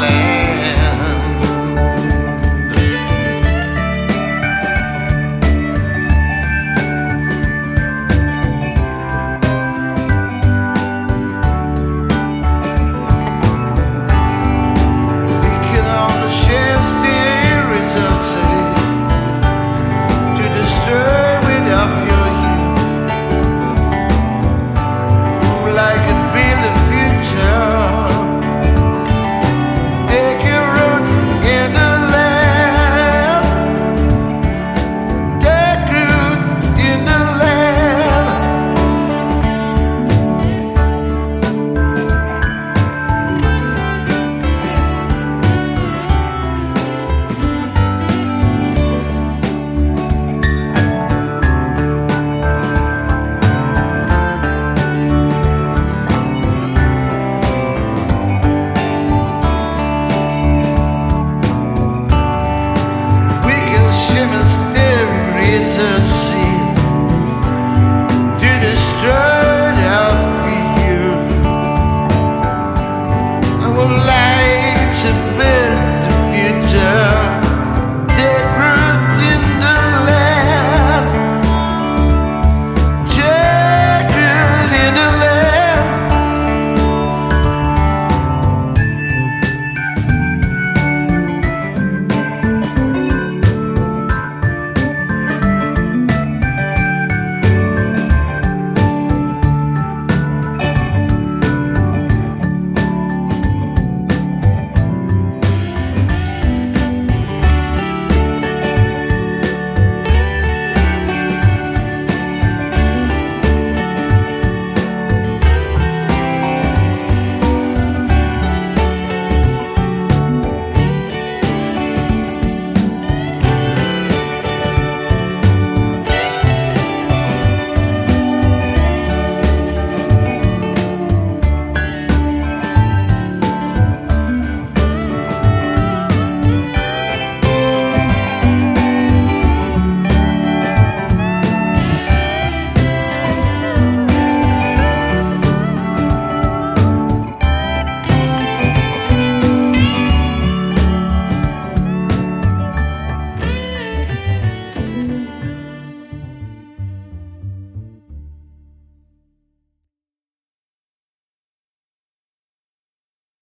land.